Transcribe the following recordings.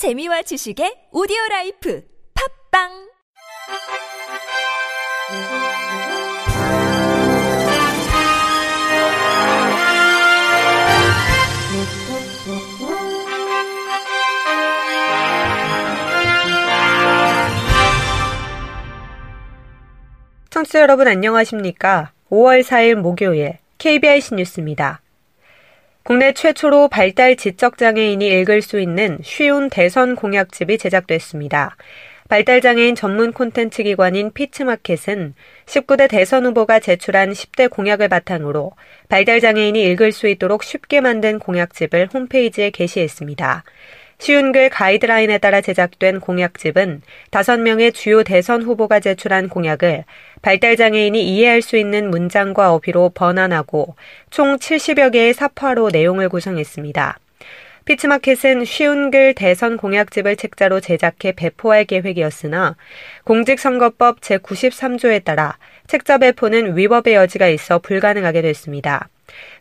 재미와 지식의 오디오 라이프 팝빵 청취자 여러분 안녕하십니까? 5월 4일 목요일 KBIC 뉴스입니다. 국내 최초로 발달 지적장애인이 읽을 수 있는 쉬운 대선 공약집이 제작됐습니다. 발달장애인 전문 콘텐츠 기관인 피츠마켓은 19대 대선 후보가 제출한 10대 공약을 바탕으로 발달장애인이 읽을 수 있도록 쉽게 만든 공약집을 홈페이지에 게시했습니다. 쉬운 글 가이드라인에 따라 제작된 공약집은 5명의 주요 대선 후보가 제출한 공약을 발달장애인이 이해할 수 있는 문장과 어휘로 번안하고 총 70여 개의 사파로 내용을 구성했습니다. 피츠마켓은 쉬운 글 대선 공약집을 책자로 제작해 배포할 계획이었으나 공직선거법 제93조에 따라 책자 배포는 위법의 여지가 있어 불가능하게 됐습니다.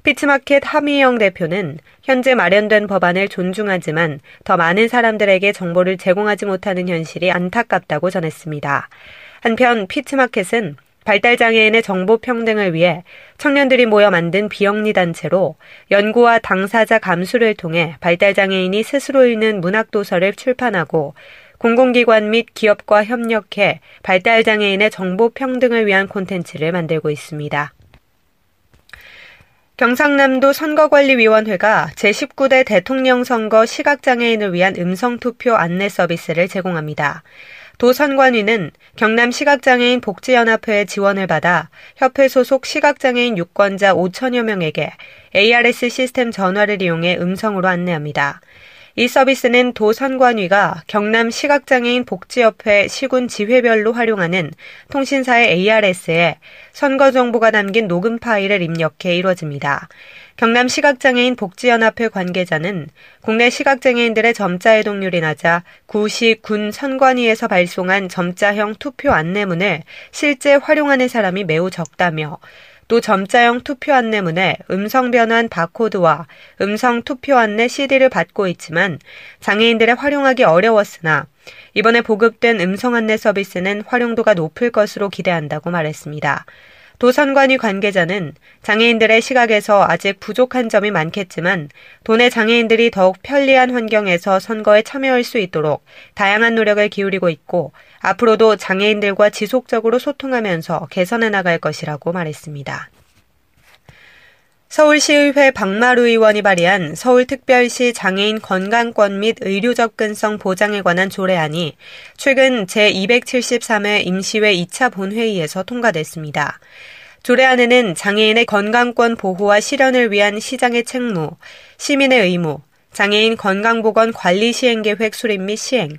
피츠마켓 하미영 대표는 현재 마련된 법안을 존중하지만 더 많은 사람들에게 정보를 제공하지 못하는 현실이 안타깝다고 전했습니다. 한편 피츠마켓은 발달장애인의 정보 평등을 위해 청년들이 모여 만든 비영리 단체로 연구와 당사자 감수를 통해 발달장애인이 스스로 읽는 문학도서를 출판하고 공공기관 및 기업과 협력해 발달장애인의 정보 평등을 위한 콘텐츠를 만들고 있습니다. 경상남도 선거관리위원회가 제19대 대통령 선거 시각장애인을 위한 음성투표 안내 서비스를 제공합니다. 도 선관위는 경남 시각장애인 복지연합회의 지원을 받아 협회 소속 시각장애인 유권자 5천여 명에게 ARS 시스템 전화를 이용해 음성으로 안내합니다. 이 서비스는 도 선관위가 경남 시각장애인 복지협회 시군 지회별로 활용하는 통신사의 ARS에 선거 정보가 담긴 녹음 파일을 입력해 이루어집니다. 경남 시각장애인 복지연합회 관계자는 국내 시각장애인들의 점자 해동률이 낮아 구시 군 선관위에서 발송한 점자형 투표 안내문을 실제 활용하는 사람이 매우 적다며 또 점자형 투표 안내문에 음성 변환 바코드와 음성 투표 안내 CD를 받고 있지만 장애인들의 활용하기 어려웠으나 이번에 보급된 음성 안내 서비스는 활용도가 높을 것으로 기대한다고 말했습니다. 도선관위 관계자는 장애인들의 시각에서 아직 부족한 점이 많겠지만 도내 장애인들이 더욱 편리한 환경에서 선거에 참여할 수 있도록 다양한 노력을 기울이고 있고 앞으로도 장애인들과 지속적으로 소통하면서 개선해 나갈 것이라고 말했습니다. 서울시의회 박마루 의원이 발의한 서울특별시 장애인 건강권 및 의료 접근성 보장에 관한 조례안이 최근 제273회 임시회 2차 본회의에서 통과됐습니다. 조례안에는 장애인의 건강권 보호와 실현을 위한 시장의 책무, 시민의 의무, 장애인 건강보건 관리 시행 계획 수립 및 시행,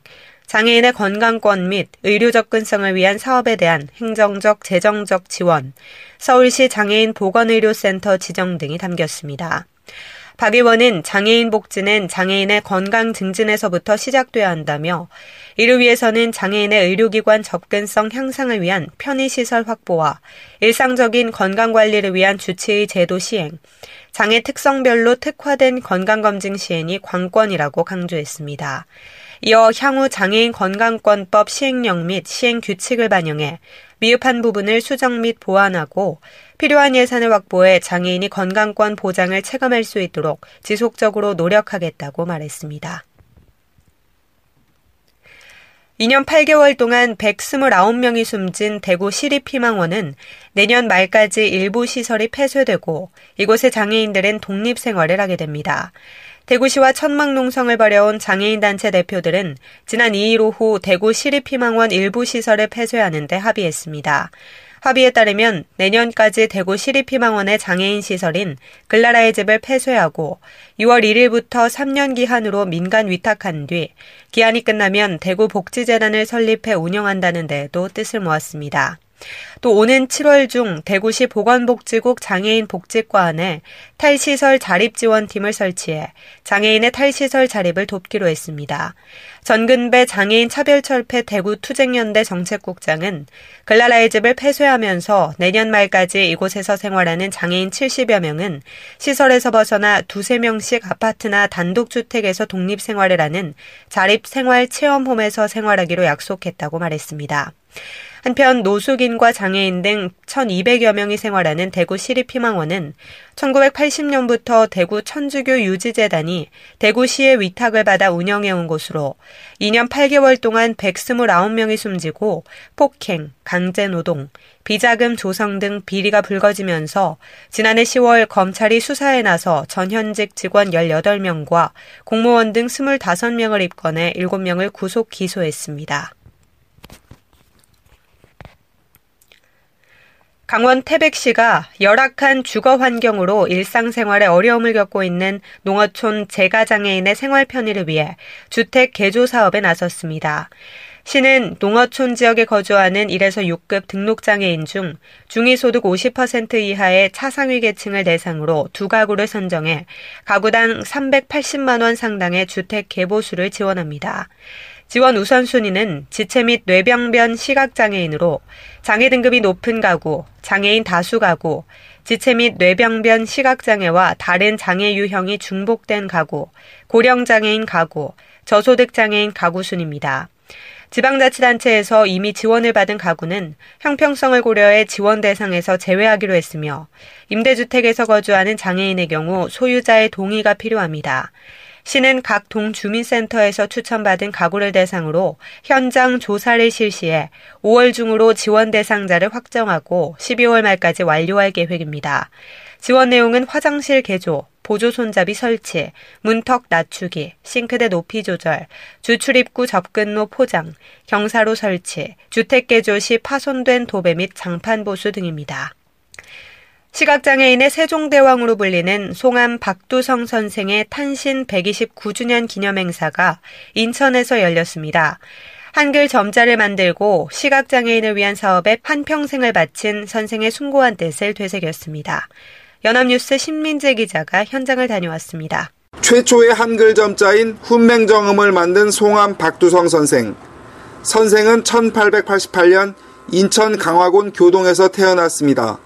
장애인의 건강권 및 의료 접근성을 위한 사업에 대한 행정적, 재정적 지원, 서울시 장애인 보건의료센터 지정 등이 담겼습니다. 박 의원은 장애인 복지는 장애인의 건강 증진에서부터 시작돼야 한다며 이를 위해서는 장애인의 의료기관 접근성 향상을 위한 편의시설 확보와 일상적인 건강관리를 위한 주치의 제도 시행, 장애 특성별로 특화된 건강검진 시행이 관건이라고 강조했습니다. 이어 향후 장애인 건강권법 시행령 및 시행 규칙을 반영해 미흡한 부분을 수정 및 보완하고 필요한 예산을 확보해 장애인이 건강권 보장을 체감할 수 있도록 지속적으로 노력하겠다고 말했습니다. 2년 8개월 동안 129명이 숨진 대구 시립희망원은 내년 말까지 일부 시설이 폐쇄되고 이곳의 장애인들은 독립생활을 하게 됩니다. 대구시와 천막농성을 벌여온 장애인단체 대표들은 지난 2일 오후 대구 시립희망원 일부 시설을 폐쇄하는 데 합의했습니다. 합의에 따르면 내년까지 대구 시립희망원의 장애인 시설인 글라라의 집을 폐쇄하고 6월 1일부터 3년 기한으로 민간 위탁한 뒤 기한이 끝나면 대구 복지재단을 설립해 운영한다는 데에도 뜻을 모았습니다. 또 오는 7월 중 대구시 보건복지국 장애인 복지과안에 탈시설 자립 지원팀을 설치해 장애인의 탈시설 자립을 돕기로 했습니다. 전근배 장애인 차별철폐 대구 투쟁연대 정책국장은 글라라의 집을 폐쇄하면서 내년 말까지 이곳에서 생활하는 장애인 70여 명은 시설에서 벗어나 두세 명씩 아파트나 단독주택에서 독립생활을 하는 자립생활 체험홈에서 생활하기로 약속했다고 말했습니다. 한편 노숙인과 장애인 등 1,200여 명이 생활하는 대구 시립희망원은 1980년부터 대구 천주교 유지재단이 대구시의 위탁을 받아 운영해온 곳으로 2년 8개월 동안 129명이 숨지고 폭행, 강제노동, 비자금 조성 등 비리가 불거지면서 지난해 10월 검찰이 수사에 나서 전현직 직원 18명과 공무원 등 25명을 입건해 7명을 구속 기소했습니다. 강원 태백시가 열악한 주거 환경으로 일상생활에 어려움을 겪고 있는 농어촌 재가장애인의 생활 편의를 위해 주택 개조 사업에 나섰습니다. 시는 농어촌 지역에 거주하는 1에서 6급 등록장애인 중 중위소득 50% 이하의 차상위 계층을 대상으로 두 가구를 선정해 가구당 380만 원 상당의 주택 개보수를 지원합니다. 지원 우선순위는 지체 및 뇌병변 시각장애인으로 장애 등급이 높은 가구, 장애인 다수 가구, 지체 및 뇌병변 시각장애와 다른 장애 유형이 중복된 가구, 고령장애인 가구, 저소득 장애인 가구 순입니다. 지방자치단체에서 이미 지원을 받은 가구는 형평성을 고려해 지원 대상에서 제외하기로 했으며 임대주택에서 거주하는 장애인의 경우 소유자의 동의가 필요합니다. 시는 각 동주민센터에서 추천받은 가구를 대상으로 현장 조사를 실시해 5월 중으로 지원 대상자를 확정하고 12월 말까지 완료할 계획입니다. 지원 내용은 화장실 개조, 보조 손잡이 설치, 문턱 낮추기, 싱크대 높이 조절, 주출입구 접근로 포장, 경사로 설치, 주택 개조 시 파손된 도배 및 장판 보수 등입니다. 시각장애인의 세종대왕으로 불리는 송암 박두성 선생의 탄신 129주년 기념행사가 인천에서 열렸습니다. 한글 점자를 만들고 시각장애인을 위한 사업에 한평생을 바친 선생의 숭고한 뜻을 되새겼습니다. 연합뉴스 신민재 기자가 현장을 다녀왔습니다. 최초의 한글 점자인 훈맹정음을 만든 송암 박두성 선생. 선생은 1888년 인천 강화군 교동에서 태어났습니다.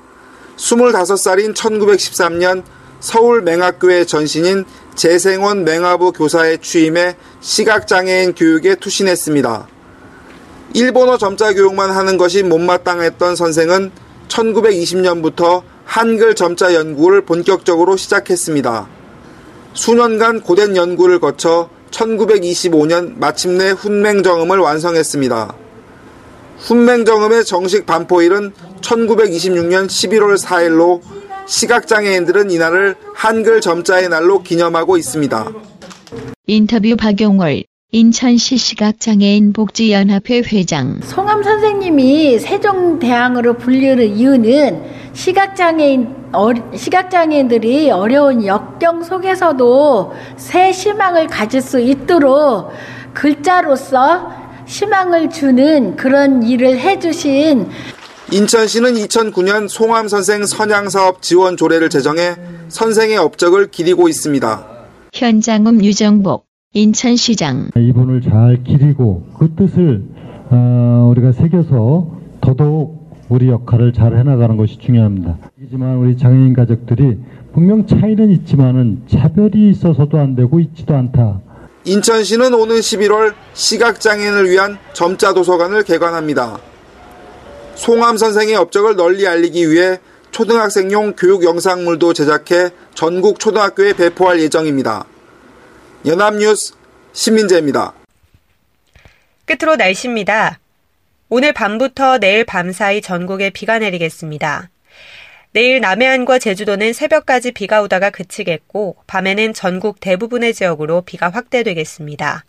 25살인 1913년 서울 맹학교의 전신인 재생원 맹하부 교사에 취임해 시각장애인 교육에 투신했습니다. 일본어 점자 교육만 하는 것이 못마땅했던 선생은 1920년부터 한글 점자 연구를 본격적으로 시작했습니다. 수년간 고된 연구를 거쳐 1925년 마침내 훈맹정음을 완성했습니다. 훈맹정음의 정식 반포일은 1926년 11월 4일로 시각장애인들은 이날을 한글 점자의 날로 기념하고 있습니다. 인터뷰 박용월 인천시 시각장애인 복지연합회 회장 송암 선생님이 세종대왕으로 불리는 이유는 시각장애인 어, 시각장애인들이 어려운 역경 속에서도 새 희망을 가질 수 있도록 글자로서 희망을 주는 그런 일을 해주신 인천시는 2009년 송암 선생 선양 사업 지원 조례를 제정해 선생의 업적을 기리고 있습니다. 현장음 유정복 인천시장 이분을 잘 기리고 그 뜻을 어, 우리가 새겨서 더더욱 우리 역할을 잘 해나가는 것이 중요합니다. 하지만 우리 장애인 가족들이 분명 차이는 있지만은 차별이 있어서도 안 되고 있지도 않다. 인천시는 오는 11월 시각장애인을 위한 점자 도서관을 개관합니다. 송암 선생의 업적을 널리 알리기 위해 초등학생용 교육 영상물도 제작해 전국 초등학교에 배포할 예정입니다. 연합뉴스 신민재입니다. 끝으로 날씨입니다. 오늘 밤부터 내일 밤 사이 전국에 비가 내리겠습니다. 내일 남해안과 제주도는 새벽까지 비가 오다가 그치겠고 밤에는 전국 대부분의 지역으로 비가 확대되겠습니다.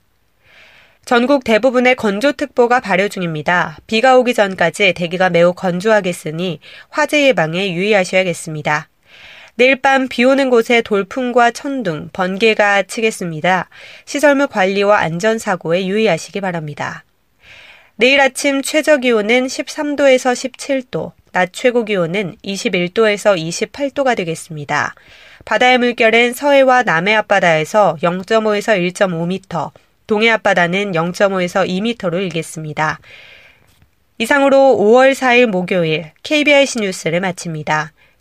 전국 대부분의 건조특보가 발효 중입니다. 비가 오기 전까지 대기가 매우 건조하겠으니 화재 예방에 유의하셔야겠습니다. 내일 밤 비 오는 곳에 돌풍과 천둥, 번개가 치겠습니다. 시설물 관리와 안전사고에 유의하시기 바랍니다. 내일 아침 최저 기온은 13도에서 17도, 낮 최고 기온은 21도에서 28도가 되겠습니다. 바다의 물결은 서해와 남해 앞바다에서 0.5에서 1.5m, 동해 앞바다는 0.5에서 2m로 일겠습니다. 이상으로 5월 4일 목요일 KBIC 뉴스를 마칩니다.